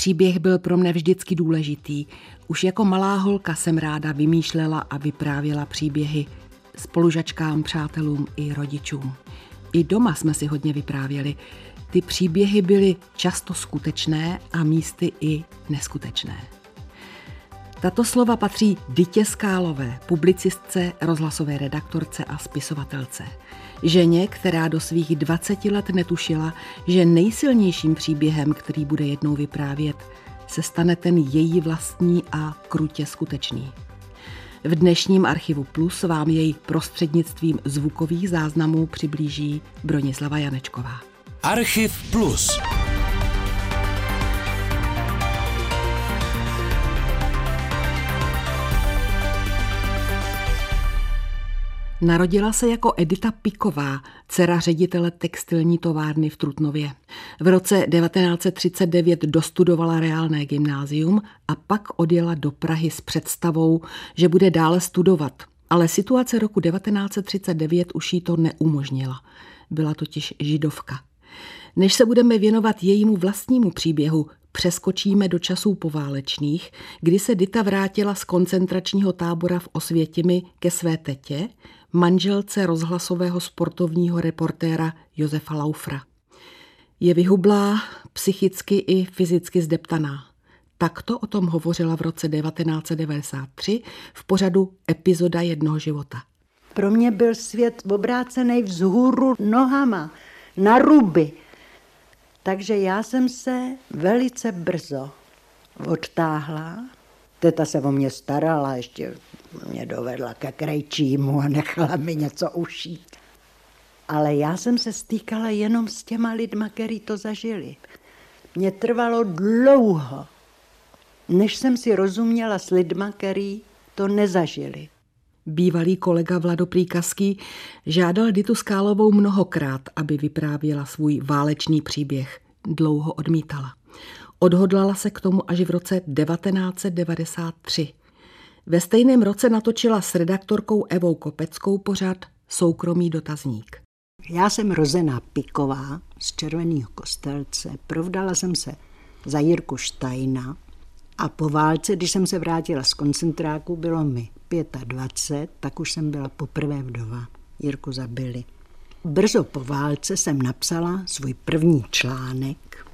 Příběh byl pro mne vždycky důležitý. Už jako malá holka jsem ráda vymýšlela a vyprávěla příběhy spolužačkám, přátelům i rodičům. I doma jsme si hodně vyprávěli. Ty příběhy byly často skutečné a místy i neskutečné. Tato slova patří Dytě Skálové, publicistce, rozhlasové redaktorce a spisovatelce. Ženě, která do svých 20 let netušila, že nejsilnějším příběhem, který bude jednou vyprávět, se stane ten její vlastní a krutě skutečný. V dnešním archivu Plus vám jej prostřednictvím zvukových záznamů přiblíží Bronislava Janečková. Archiv Plus. Narodila se jako Edita Piková, dcera ředitele textilní továrny v Trutnově. V roce 1939 dostudovala reálné gymnázium a pak odjela do Prahy s představou, že bude dále studovat. Ale situace roku 1939 už jí to neumožnila. Byla totiž židovka. Než se budeme věnovat jejímu vlastnímu příběhu, přeskočíme do časů poválečných, kdy se Dita vrátila z koncentračního tábora v Osvětimi ke své tetě, manželce rozhlasového sportovního reportéra Josefa Laufra. Je vyhublá, psychicky i fyzicky zdeptaná. Takto o tom hovořila v roce 1993 v pořadu Epizoda jednoho života. Pro mě byl svět obrácený vzhůru nohama, na ruby. Takže já jsem se velice brzo odtáhla. Teta se o mě starala, ještě mě dovedla ke krejčímu a nechala mi něco ušít. Ale já jsem se stýkala jenom s těma lidma, který to zažili. Mně trvalo dlouho, než jsem si rozuměla s lidma, který to nezažili. Bývalý kolega Vlado Príkazký žádal Ditu Skálovou mnohokrát, aby vyprávěla svůj válečný příběh. Dlouho odmítala. Odhodlala se k tomu až v roce 1993. Ve stejném roce natočila s redaktorkou Evou Kopeckou pořad Soukromý dotazník. Já jsem rozená Piková z Červeného kostelce. Provdala jsem se za Jirku Štajna a po válce, když jsem se vrátila z koncentráku, bylo mi 25, tak už jsem byla poprvé vdova. Jirku zabili. Brzo po válce jsem napsala svůj první článek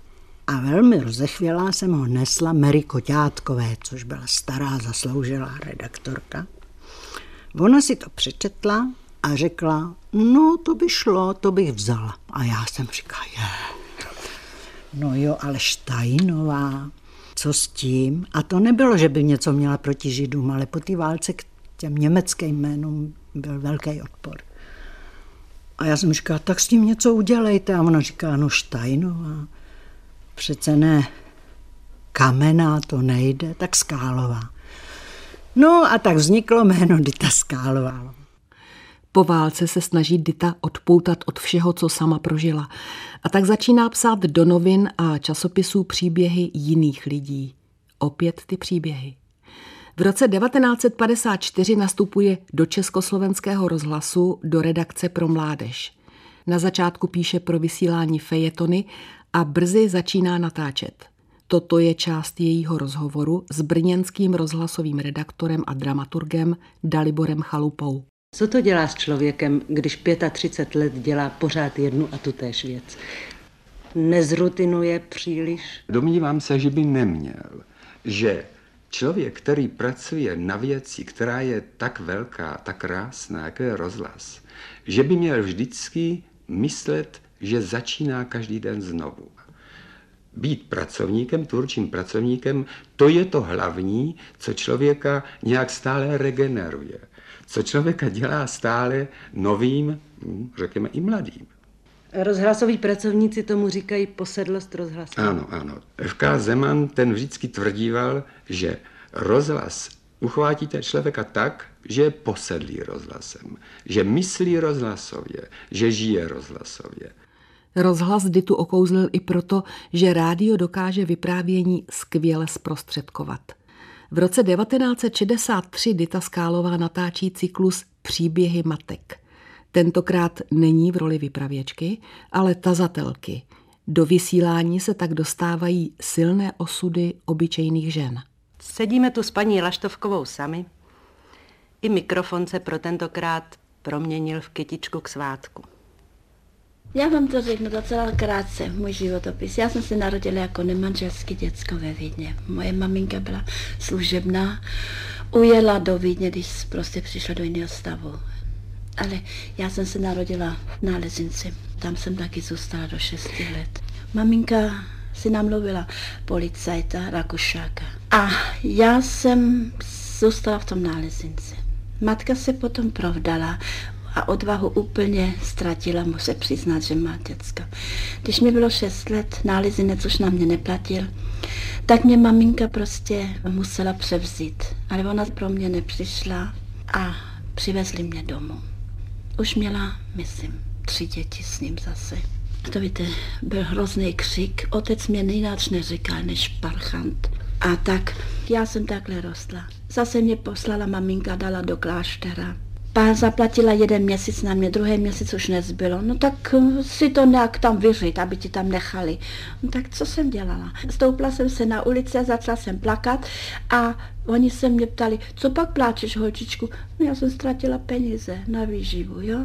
a velmi rozechvělá jsem ho nesla Mary Koťátkové, což byla stará zasloužilá redaktorka. Ona si to přečetla a řekla, no to by šlo, to bych vzala. A já jsem říkala, je. No jo, ale Štajnová, co s tím? A to nebylo, že by něco měla proti Židům, ale po té válce k těm německým jménům byl velký odpor. A já jsem říkala, tak s tím něco udělejte. A ona říká, no Štajnová, přece ne kamená, to nejde, tak skálová. No a tak vzniklo jméno Dita Skálová. Po válce se snaží Dita odpoutat od všeho, co sama prožila. A tak začíná psát do novin a časopisů příběhy jiných lidí. Opět ty příběhy. V roce 1954 nastupuje do Československého rozhlasu do redakce pro mládež. Na začátku píše pro vysílání fejetony a brzy začíná natáčet. Toto je část jejího rozhovoru s brněnským rozhlasovým redaktorem a dramaturgem Daliborem Chalupou. Co to dělá s člověkem, když 35 let dělá pořád jednu a tu též věc? Nezrutinuje příliš? Domnívám se, že by neměl. Že člověk, který pracuje na věci, která je tak velká, tak krásná, jako je rozhlas, že by měl vždycky myslet, že začíná každý den znovu. Být pracovníkem, tvůrčím pracovníkem, to je to hlavní, co člověka nějak stále regeneruje co člověka dělá stále novým, hm, řekněme i mladým. Rozhlasoví pracovníci tomu říkají posedlost rozhlasu. Ano, ano. FK Zeman ten vždycky tvrdíval, že rozhlas uchvátíte člověka tak, že je posedlý rozhlasem, že myslí rozhlasově, že žije rozhlasově. Rozhlas Ditu okouzlil i proto, že rádio dokáže vyprávění skvěle zprostředkovat – v roce 1963 Dita Skálová natáčí cyklus Příběhy matek. Tentokrát není v roli vypravěčky, ale tazatelky. Do vysílání se tak dostávají silné osudy obyčejných žen. Sedíme tu s paní Laštovkovou sami. I mikrofon se pro tentokrát proměnil v kytičku k svátku. Já vám to řeknu docela krátce, můj životopis. Já jsem se narodila jako nemanželský děcko ve Vídně. Moje maminka byla služebná, ujela do Vídně, když prostě přišla do jiného stavu. Ale já jsem se narodila v Nálezinci. Tam jsem taky zůstala do 6 let. Maminka si namluvila policajta Rakušáka. A já jsem zůstala v tom Nálezinci. Matka se potom provdala a odvahu úplně ztratila, musí přiznat, že má děcka. Když mi bylo 6 let, nálezinec už na mě neplatil, tak mě maminka prostě musela převzít. Ale ona pro mě nepřišla a přivezli mě domů. Už měla, myslím, tři děti s ním zase. To víte, byl hrozný křik. Otec mě nejnáč neříkal než parchant. A tak já jsem takhle rostla. Zase mě poslala maminka, dala do kláštera. Pán zaplatila jeden měsíc na mě, druhý měsíc už nezbylo. No tak eh, si to nějak tam vyřít, aby ti tam nechali. No tak co jsem dělala? Stoupla jsem se na ulici a začala jsem plakat a Oni se mě ptali, co pak pláčeš, holčičku? No já jsem ztratila peníze na výživu, jo.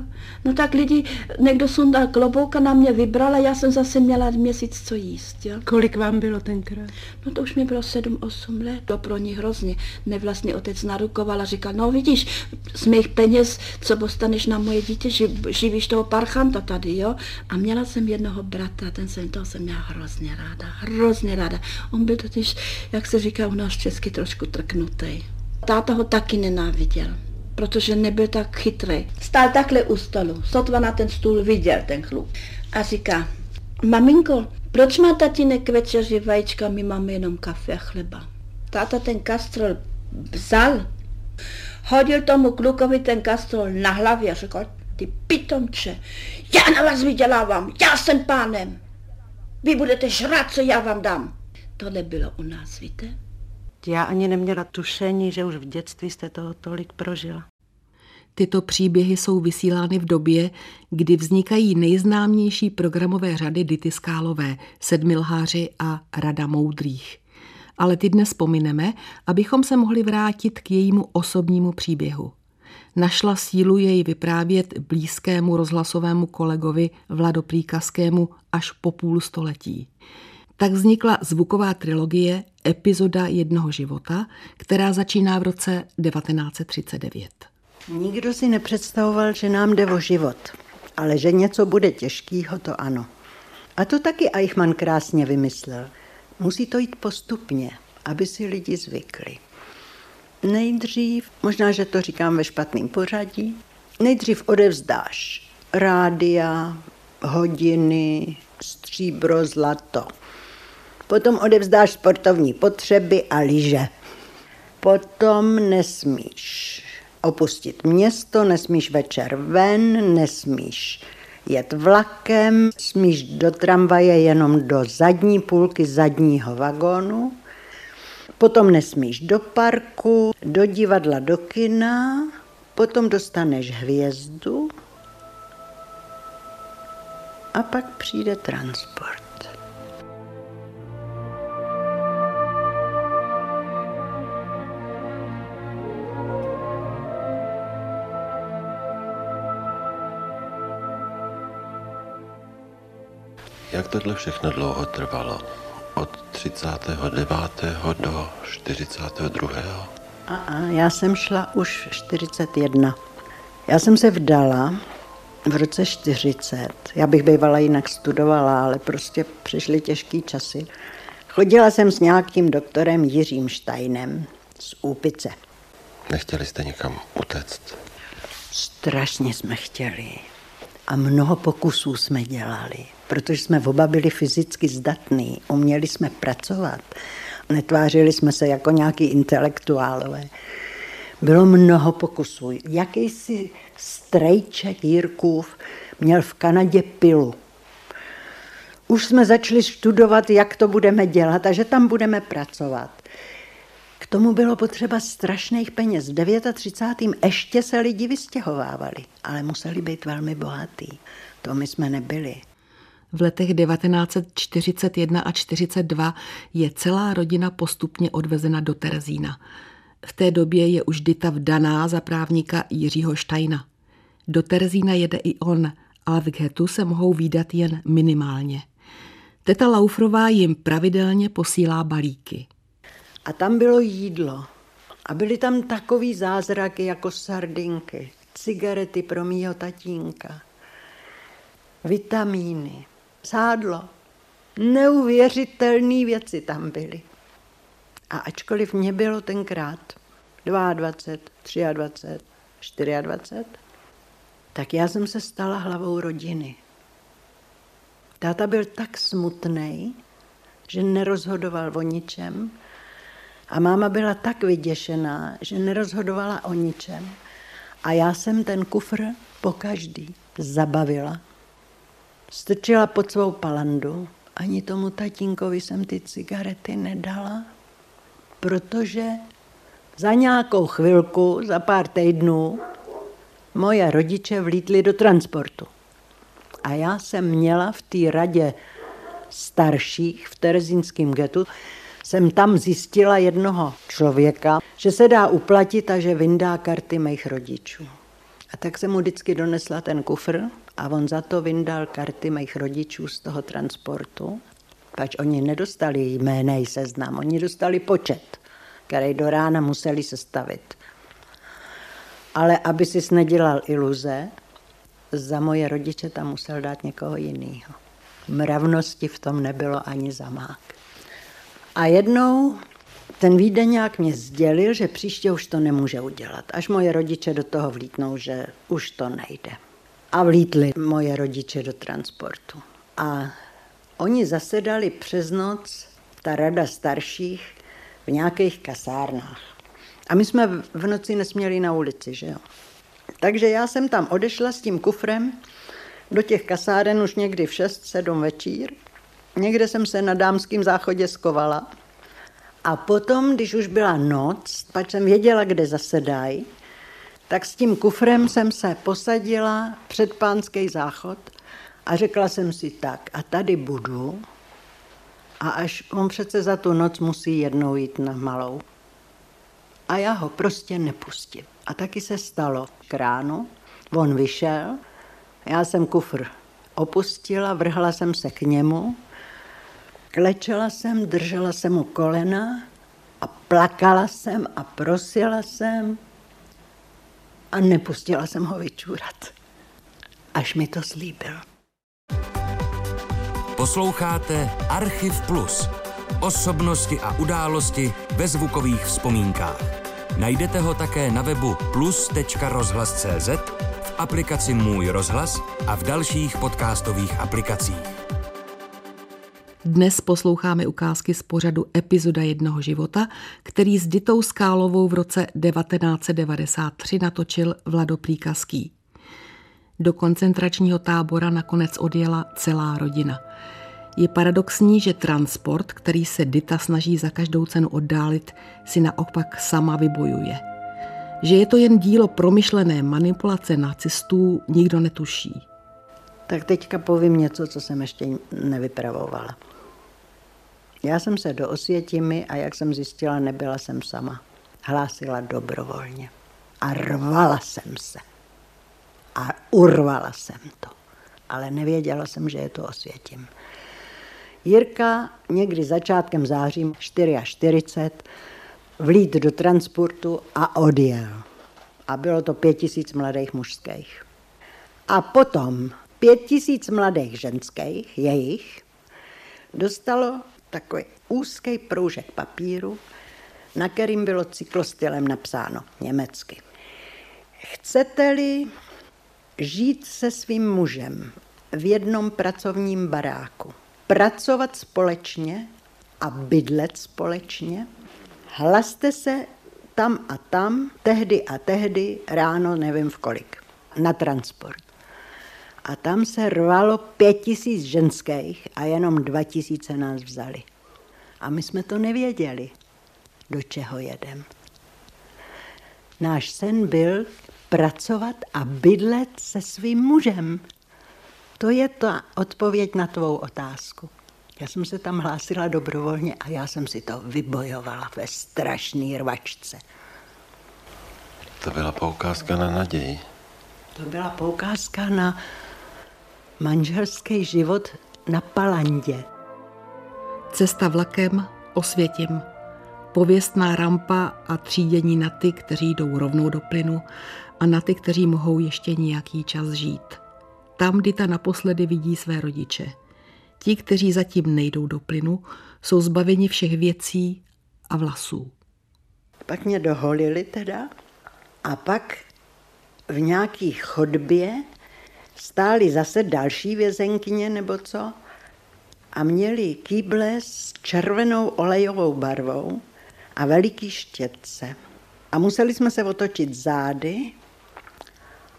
No tak lidi, někdo sundal klobouka na mě vybral a já jsem zase měla měsíc co jíst, jo. Kolik vám bylo tenkrát? No to už mi bylo 7-8 let, to pro ní hrozně. Nevlastný otec narukoval a říkal, no vidíš, z mých peněz, co dostaneš na moje dítě, živíš toho parchanta tady, jo. A měla jsem jednoho bratra, ten jsem, toho jsem měla hrozně ráda, hrozně ráda. On byl totiž, jak se říká u nás česky, trošku trk zaknutý. Táta ho taky nenáviděl, protože nebyl tak chytrý. Stál takhle u stolu, sotva na ten stůl viděl ten chlup. A říká, maminko, proč má tatínek večeři vajíčka, my máme jenom kafe a chleba. Táta ten kastrol vzal, hodil tomu klukovi ten kastrol na hlavě a řekl, ty pitomče, já na vás vydělávám, já jsem pánem. Vy budete žrat, co já vám dám. Tohle bylo u nás, víte? Já ani neměla tušení, že už v dětství jste toho tolik prožila. Tyto příběhy jsou vysílány v době, kdy vznikají nejznámější programové řady Dity Skálové, Sedmilháři a Rada moudrých. Ale ty dnes pomineme, abychom se mohli vrátit k jejímu osobnímu příběhu. Našla sílu jej vyprávět blízkému rozhlasovému kolegovi Vlado Príkazkému až po půl století. Tak vznikla zvuková trilogie Epizoda jednoho života, která začíná v roce 1939. Nikdo si nepředstavoval, že nám jde o život, ale že něco bude těžkýho, to ano. A to taky Eichmann krásně vymyslel. Musí to jít postupně, aby si lidi zvykli. Nejdřív, možná, že to říkám ve špatném pořadí, nejdřív odevzdáš rádia, hodiny, stříbro, zlato – Potom odevzdáš sportovní potřeby a lyže. Potom nesmíš opustit město, nesmíš večer ven, nesmíš jet vlakem, smíš do tramvaje jenom do zadní půlky zadního vagónu, potom nesmíš do parku, do divadla, do kina, potom dostaneš hvězdu a pak přijde transport. Jak tohle všechno dlouho trvalo? Od 39. do 42. A, a já jsem šla už 41. Já jsem se vdala v roce 40. Já bych bývala jinak studovala, ale prostě přišly těžké časy. Chodila jsem s nějakým doktorem Jiřím Štajnem z Úpice. Nechtěli jste někam utéct? Strašně jsme chtěli. A mnoho pokusů jsme dělali protože jsme oba byli fyzicky zdatní, uměli jsme pracovat, netvářili jsme se jako nějaký intelektuálové. Bylo mnoho pokusů. Jakýsi strejček Jirkův měl v Kanadě pilu. Už jsme začali studovat, jak to budeme dělat a že tam budeme pracovat. K tomu bylo potřeba strašných peněz. V 39. ještě se lidi vystěhovávali, ale museli být velmi bohatí. To my jsme nebyli. V letech 1941 a 42 je celá rodina postupně odvezena do Terezína. V té době je už Dita vdaná za právníka Jiřího Štajna. Do Terezína jede i on, ale v getu se mohou výdat jen minimálně. Teta Laufrová jim pravidelně posílá balíky. A tam bylo jídlo. A byly tam takový zázraky jako sardinky, cigarety pro mýho tatínka, vitamíny, sádlo. Neuvěřitelné věci tam byly. A ačkoliv mě bylo tenkrát 22, 23, 24, tak já jsem se stala hlavou rodiny. Táta byl tak smutný, že nerozhodoval o ničem a máma byla tak vyděšená, že nerozhodovala o ničem. A já jsem ten kufr po každý zabavila. Strčila pod svou palandu. Ani tomu tatínkovi jsem ty cigarety nedala, protože za nějakou chvilku, za pár týdnů, moje rodiče vlítli do transportu. A já jsem měla v té radě starších v Terezínském getu, jsem tam zjistila jednoho člověka, že se dá uplatit a že vyndá karty mých rodičů. A tak jsem mu vždycky donesla ten kufr a on za to vyndal karty mých rodičů z toho transportu, pač oni nedostali jménej seznam, oni dostali počet, který do rána museli sestavit. Ale aby si nedělal iluze, za moje rodiče tam musel dát někoho jiného. Mravnosti v tom nebylo ani zamák. A jednou ten Vídeňák mě sdělil, že příště už to nemůže udělat, až moje rodiče do toho vlítnou, že už to nejde. A vlítli moje rodiče do transportu. A oni zasedali přes noc, ta rada starších, v nějakých kasárnách. A my jsme v noci nesměli na ulici, že jo. Takže já jsem tam odešla s tím kufrem do těch kasáren už někdy v 6-7 večír. Někde jsem se na dámském záchodě skovala. A potom, když už byla noc, pak jsem věděla, kde zasedají, tak s tím kufrem jsem se posadila před pánský záchod a řekla jsem si tak, a tady budu, a až on přece za tu noc musí jednou jít na malou. A já ho prostě nepustím. A taky se stalo k ránu, on vyšel, já jsem kufr opustila, vrhla jsem se k němu, klečela jsem, držela jsem mu kolena a plakala jsem a prosila jsem a nepustila jsem ho vyčůrat, až mi to slíbil. Posloucháte Archiv Plus. Osobnosti a události ve zvukových vzpomínkách. Najdete ho také na webu plus.rozhlas.cz, v aplikaci Můj rozhlas a v dalších podcastových aplikacích. Dnes posloucháme ukázky z pořadu Epizoda jednoho života, který s Ditou Skálovou v roce 1993 natočil Vlado Plíkaský. Do koncentračního tábora nakonec odjela celá rodina. Je paradoxní, že transport, který se Dita snaží za každou cenu oddálit, si naopak sama vybojuje. Že je to jen dílo promyšlené manipulace nacistů, nikdo netuší. Tak teďka povím něco, co jsem ještě nevypravovala. Já jsem se do Osvětimi a jak jsem zjistila, nebyla jsem sama. Hlásila dobrovolně. A rvala jsem se. A urvala jsem to. Ale nevěděla jsem, že je to Osvětim. Jirka někdy začátkem září 44 vlít do transportu a odjel. A bylo to pět tisíc mladých mužských. A potom pět tisíc mladých ženských, jejich, dostalo takový úzký proužek papíru, na kterým bylo cyklostylem napsáno německy. Chcete-li žít se svým mužem v jednom pracovním baráku, pracovat společně a bydlet společně, hlaste se tam a tam, tehdy a tehdy, ráno nevím v kolik, na transport. A tam se rvalo pět tisíc ženských a jenom dva tisíce nás vzali. A my jsme to nevěděli, do čeho jedem. Náš sen byl pracovat a bydlet se svým mužem. to je ta odpověď na tvou otázku. Já jsem se tam hlásila dobrovolně a já jsem si to vybojovala ve strašné rvačce. To byla poukázka na naději. To byla poukázka na manželský život na Palandě. Cesta vlakem osvětím. Pověstná rampa a třídění na ty, kteří jdou rovnou do plynu a na ty, kteří mohou ještě nějaký čas žít. Tam Dita naposledy vidí své rodiče. Ti, kteří zatím nejdou do plynu, jsou zbaveni všech věcí a vlasů. Pak mě doholili teda a pak v nějaký chodbě stály zase další vězenkyně nebo co a měli kýble s červenou olejovou barvou a veliký štětce. A museli jsme se otočit zády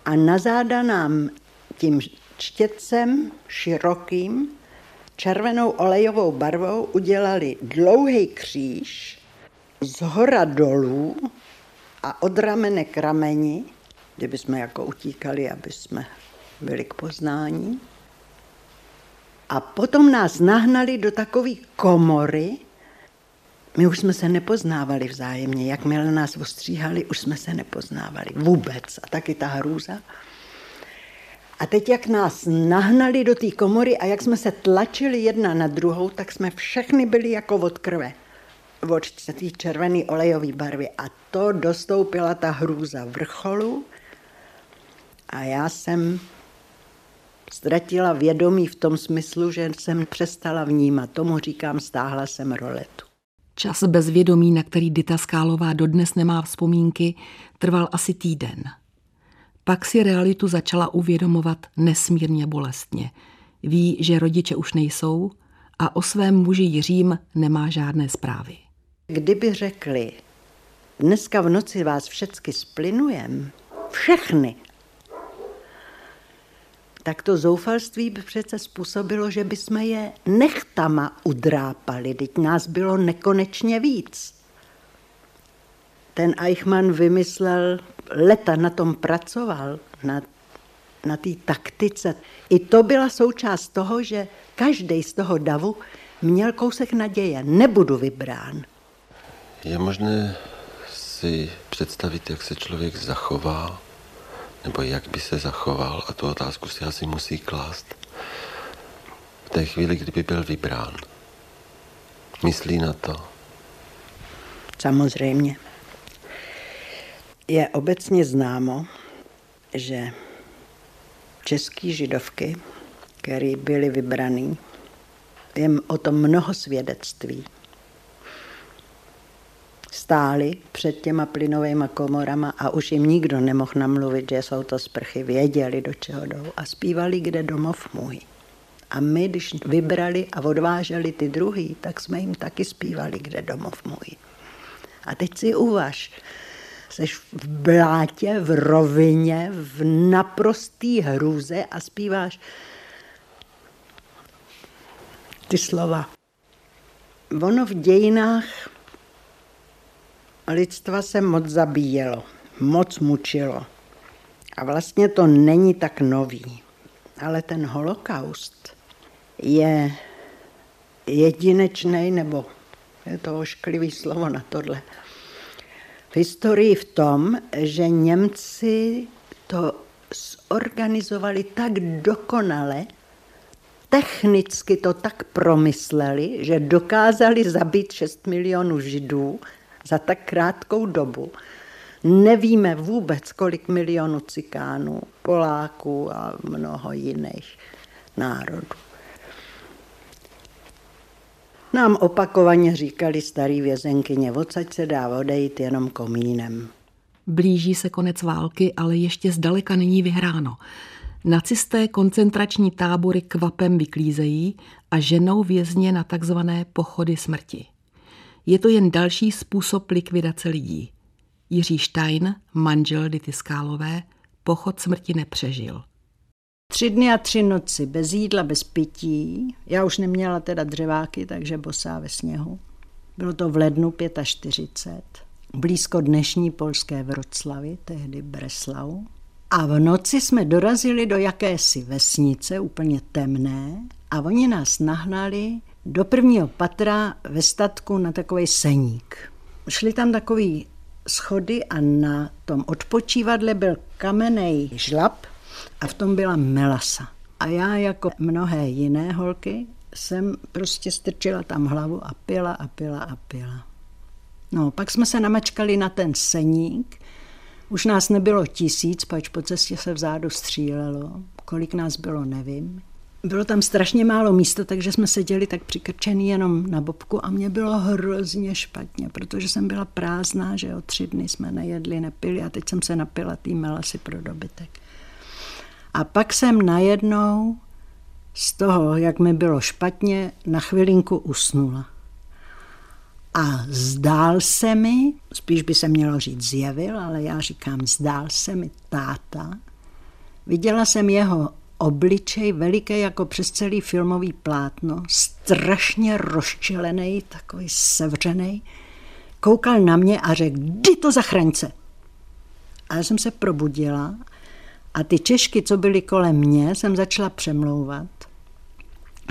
a na záda nám tím štětcem širokým červenou olejovou barvou udělali dlouhý kříž z hora dolů a od ramene k rameni, kdyby jsme jako utíkali, aby jsme byli k poznání. A potom nás nahnali do takové komory. My už jsme se nepoznávali vzájemně. Jakmile nás ostříhali, už jsme se nepoznávali vůbec. A taky ta hrůza. A teď, jak nás nahnali do té komory a jak jsme se tlačili jedna na druhou, tak jsme všechny byli jako od krve. Od té červené olejové barvy. A to dostoupila ta hrůza vrcholu. A já jsem ztratila vědomí v tom smyslu, že jsem přestala vnímat. Tomu říkám, stáhla jsem roletu. Čas bezvědomí, na který Dita Skálová dodnes nemá vzpomínky, trval asi týden. Pak si realitu začala uvědomovat nesmírně bolestně. Ví, že rodiče už nejsou a o svém muži Jiřím nemá žádné zprávy. Kdyby řekli, dneska v noci vás všecky splinujem, všechny, tak to zoufalství by přece způsobilo, že bychom je nechtama udrápali, teď nás bylo nekonečně víc. Ten Eichmann vymyslel, leta na tom pracoval, na, na té taktice. I to byla součást toho, že každý z toho davu měl kousek naděje. Nebudu vybrán. Je možné si představit, jak se člověk zachová nebo jak by se zachoval a tu otázku si asi musí klást v té chvíli, kdyby byl vybrán. Myslí na to? Samozřejmě. Je obecně známo, že český židovky, které byly vybraný, je o tom mnoho svědectví stáli před těma plynovými komorama a už jim nikdo nemohl namluvit, že jsou to sprchy, věděli, do čeho jdou a zpívali, kde domov můj. A my, když vybrali a odváželi ty druhý, tak jsme jim taky zpívali, kde domov můj. A teď si uvaž, jsi v blátě, v rovině, v naprostý hrůze a zpíváš ty slova. Ono v dějinách lidstva se moc zabíjelo, moc mučilo. A vlastně to není tak nový. Ale ten holokaust je jedinečný, nebo je to ošklivý slovo na tohle, v historii v tom, že Němci to zorganizovali tak dokonale, technicky to tak promysleli, že dokázali zabít 6 milionů židů za tak krátkou dobu. Nevíme vůbec, kolik milionů cikánů, Poláků a mnoho jiných národů. Nám opakovaně říkali starý vězenkyně, odsaď se dá odejít jenom komínem. Blíží se konec války, ale ještě zdaleka není vyhráno. Nacisté koncentrační tábory kvapem vyklízejí a ženou vězně na takzvané pochody smrti. Je to jen další způsob likvidace lidí. Jiří Stein, manžel Dity Skálové, pochod smrti nepřežil. Tři dny a tři noci bez jídla, bez pití. Já už neměla teda dřeváky, takže bosá ve sněhu. Bylo to v lednu 45, blízko dnešní polské Vroclavy, tehdy Breslau. A v noci jsme dorazili do jakési vesnice, úplně temné, a oni nás nahnali do prvního patra ve statku na takový seník. Šli tam takový schody a na tom odpočívadle byl kamenný žlab a v tom byla melasa. A já jako mnohé jiné holky jsem prostě strčila tam hlavu a pila a pila a pila. No, pak jsme se namačkali na ten seník. Už nás nebylo tisíc, pač po cestě se vzadu střílelo. Kolik nás bylo, nevím. Bylo tam strašně málo místa, takže jsme seděli tak přikrčený jenom na bobku a mě bylo hrozně špatně, protože jsem byla prázdná, že o tři dny jsme nejedli, nepili a teď jsem se napila tý melasy pro dobytek. A pak jsem najednou z toho, jak mi bylo špatně, na chvilinku usnula. A zdál se mi, spíš by se mělo říct zjevil, ale já říkám, zdál se mi táta. Viděla jsem jeho obličej veliký jako přes celý filmový plátno, strašně rozčelený, takový sevřený. Koukal na mě a řekl, jdi to zachraňce. A já jsem se probudila a ty Češky, co byly kolem mě, jsem začala přemlouvat,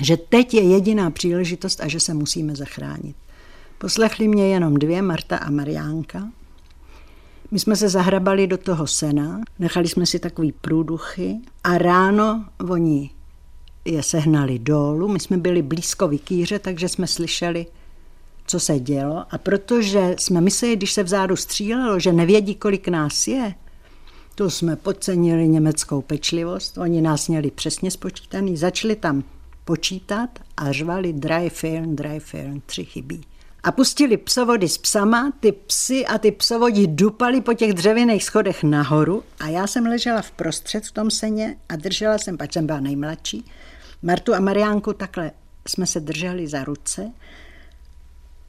že teď je jediná příležitost a že se musíme zachránit. Poslechli mě jenom dvě, Marta a Mariánka. My jsme se zahrabali do toho sena, nechali jsme si takový průduchy a ráno oni je sehnali dolů. My jsme byli blízko Vikýře, takže jsme slyšeli, co se dělo. A protože jsme mysleli, když se vzadu střílelo, že nevědí, kolik nás je, to jsme podcenili německou pečlivost. Oni nás měli přesně spočítaný, začali tam počítat a řvali dry film, dry film, tři chybí. A pustili psovody s psama, ty psy a ty psovodi dupali po těch dřevěných schodech nahoru a já jsem ležela v prostřed v tom seně a držela jsem, pač jsem byla nejmladší, Martu a Mariánku takhle jsme se drželi za ruce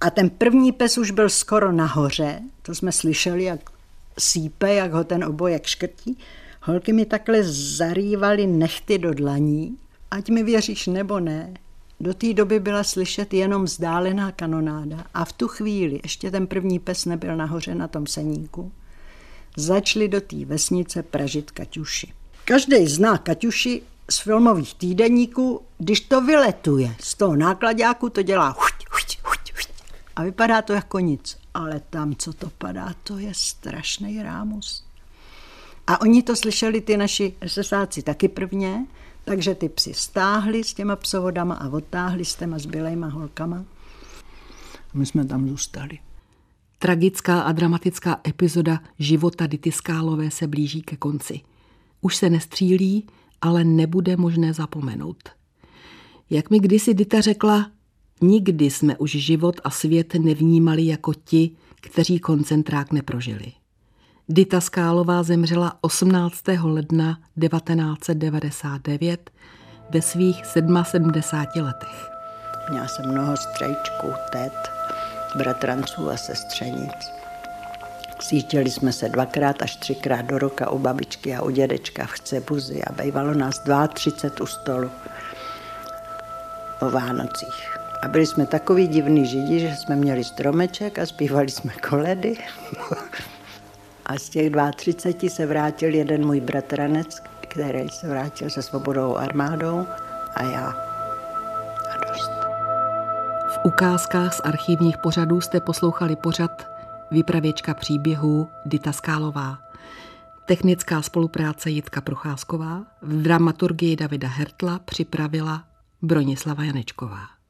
a ten první pes už byl skoro nahoře, to jsme slyšeli, jak sípe, jak ho ten obojek škrtí. Holky mi takhle zarývaly nechty do dlaní, ať mi věříš nebo ne, do té doby byla slyšet jenom vzdálená kanonáda a v tu chvíli, ještě ten první pes nebyl nahoře na tom seníku, začali do té vesnice pražit Kaťuši. Každý zná Kaťuši z filmových týdeníků, když to vyletuje z toho nákladáku, to dělá huť, huť, huť, huť. A vypadá to jako nic. Ale tam, co to padá, to je strašný rámus. A oni to slyšeli, ty naši sesáci taky prvně, takže ty psi stáhli s těma psovodama a odtáhli s těma zbylejma holkama. A my jsme tam zůstali. Tragická a dramatická epizoda života Dity Skálové se blíží ke konci. Už se nestřílí, ale nebude možné zapomenout. Jak mi kdysi Dita řekla, nikdy jsme už život a svět nevnímali jako ti, kteří koncentrák neprožili. Dita Skálová zemřela 18. ledna 1999 ve svých 77 letech. Měla jsem mnoho strejčků, tet, bratranců a sestřenic. Sjížděli jsme se dvakrát až třikrát do roka u babičky a u dědečka v Chcebuzi a bývalo nás 32 u stolu o Vánocích. A byli jsme takový divný židi, že jsme měli stromeček a zpívali jsme koledy. A z těch 32 se vrátil jeden můj bratranec, který se vrátil se svobodou armádou a já. A dost. V ukázkách z archivních pořadů jste poslouchali pořad Vypravěčka příběhů Dita Skálová. Technická spolupráce Jitka Procházková, v dramaturgii Davida Hertla připravila Bronislava Janečková.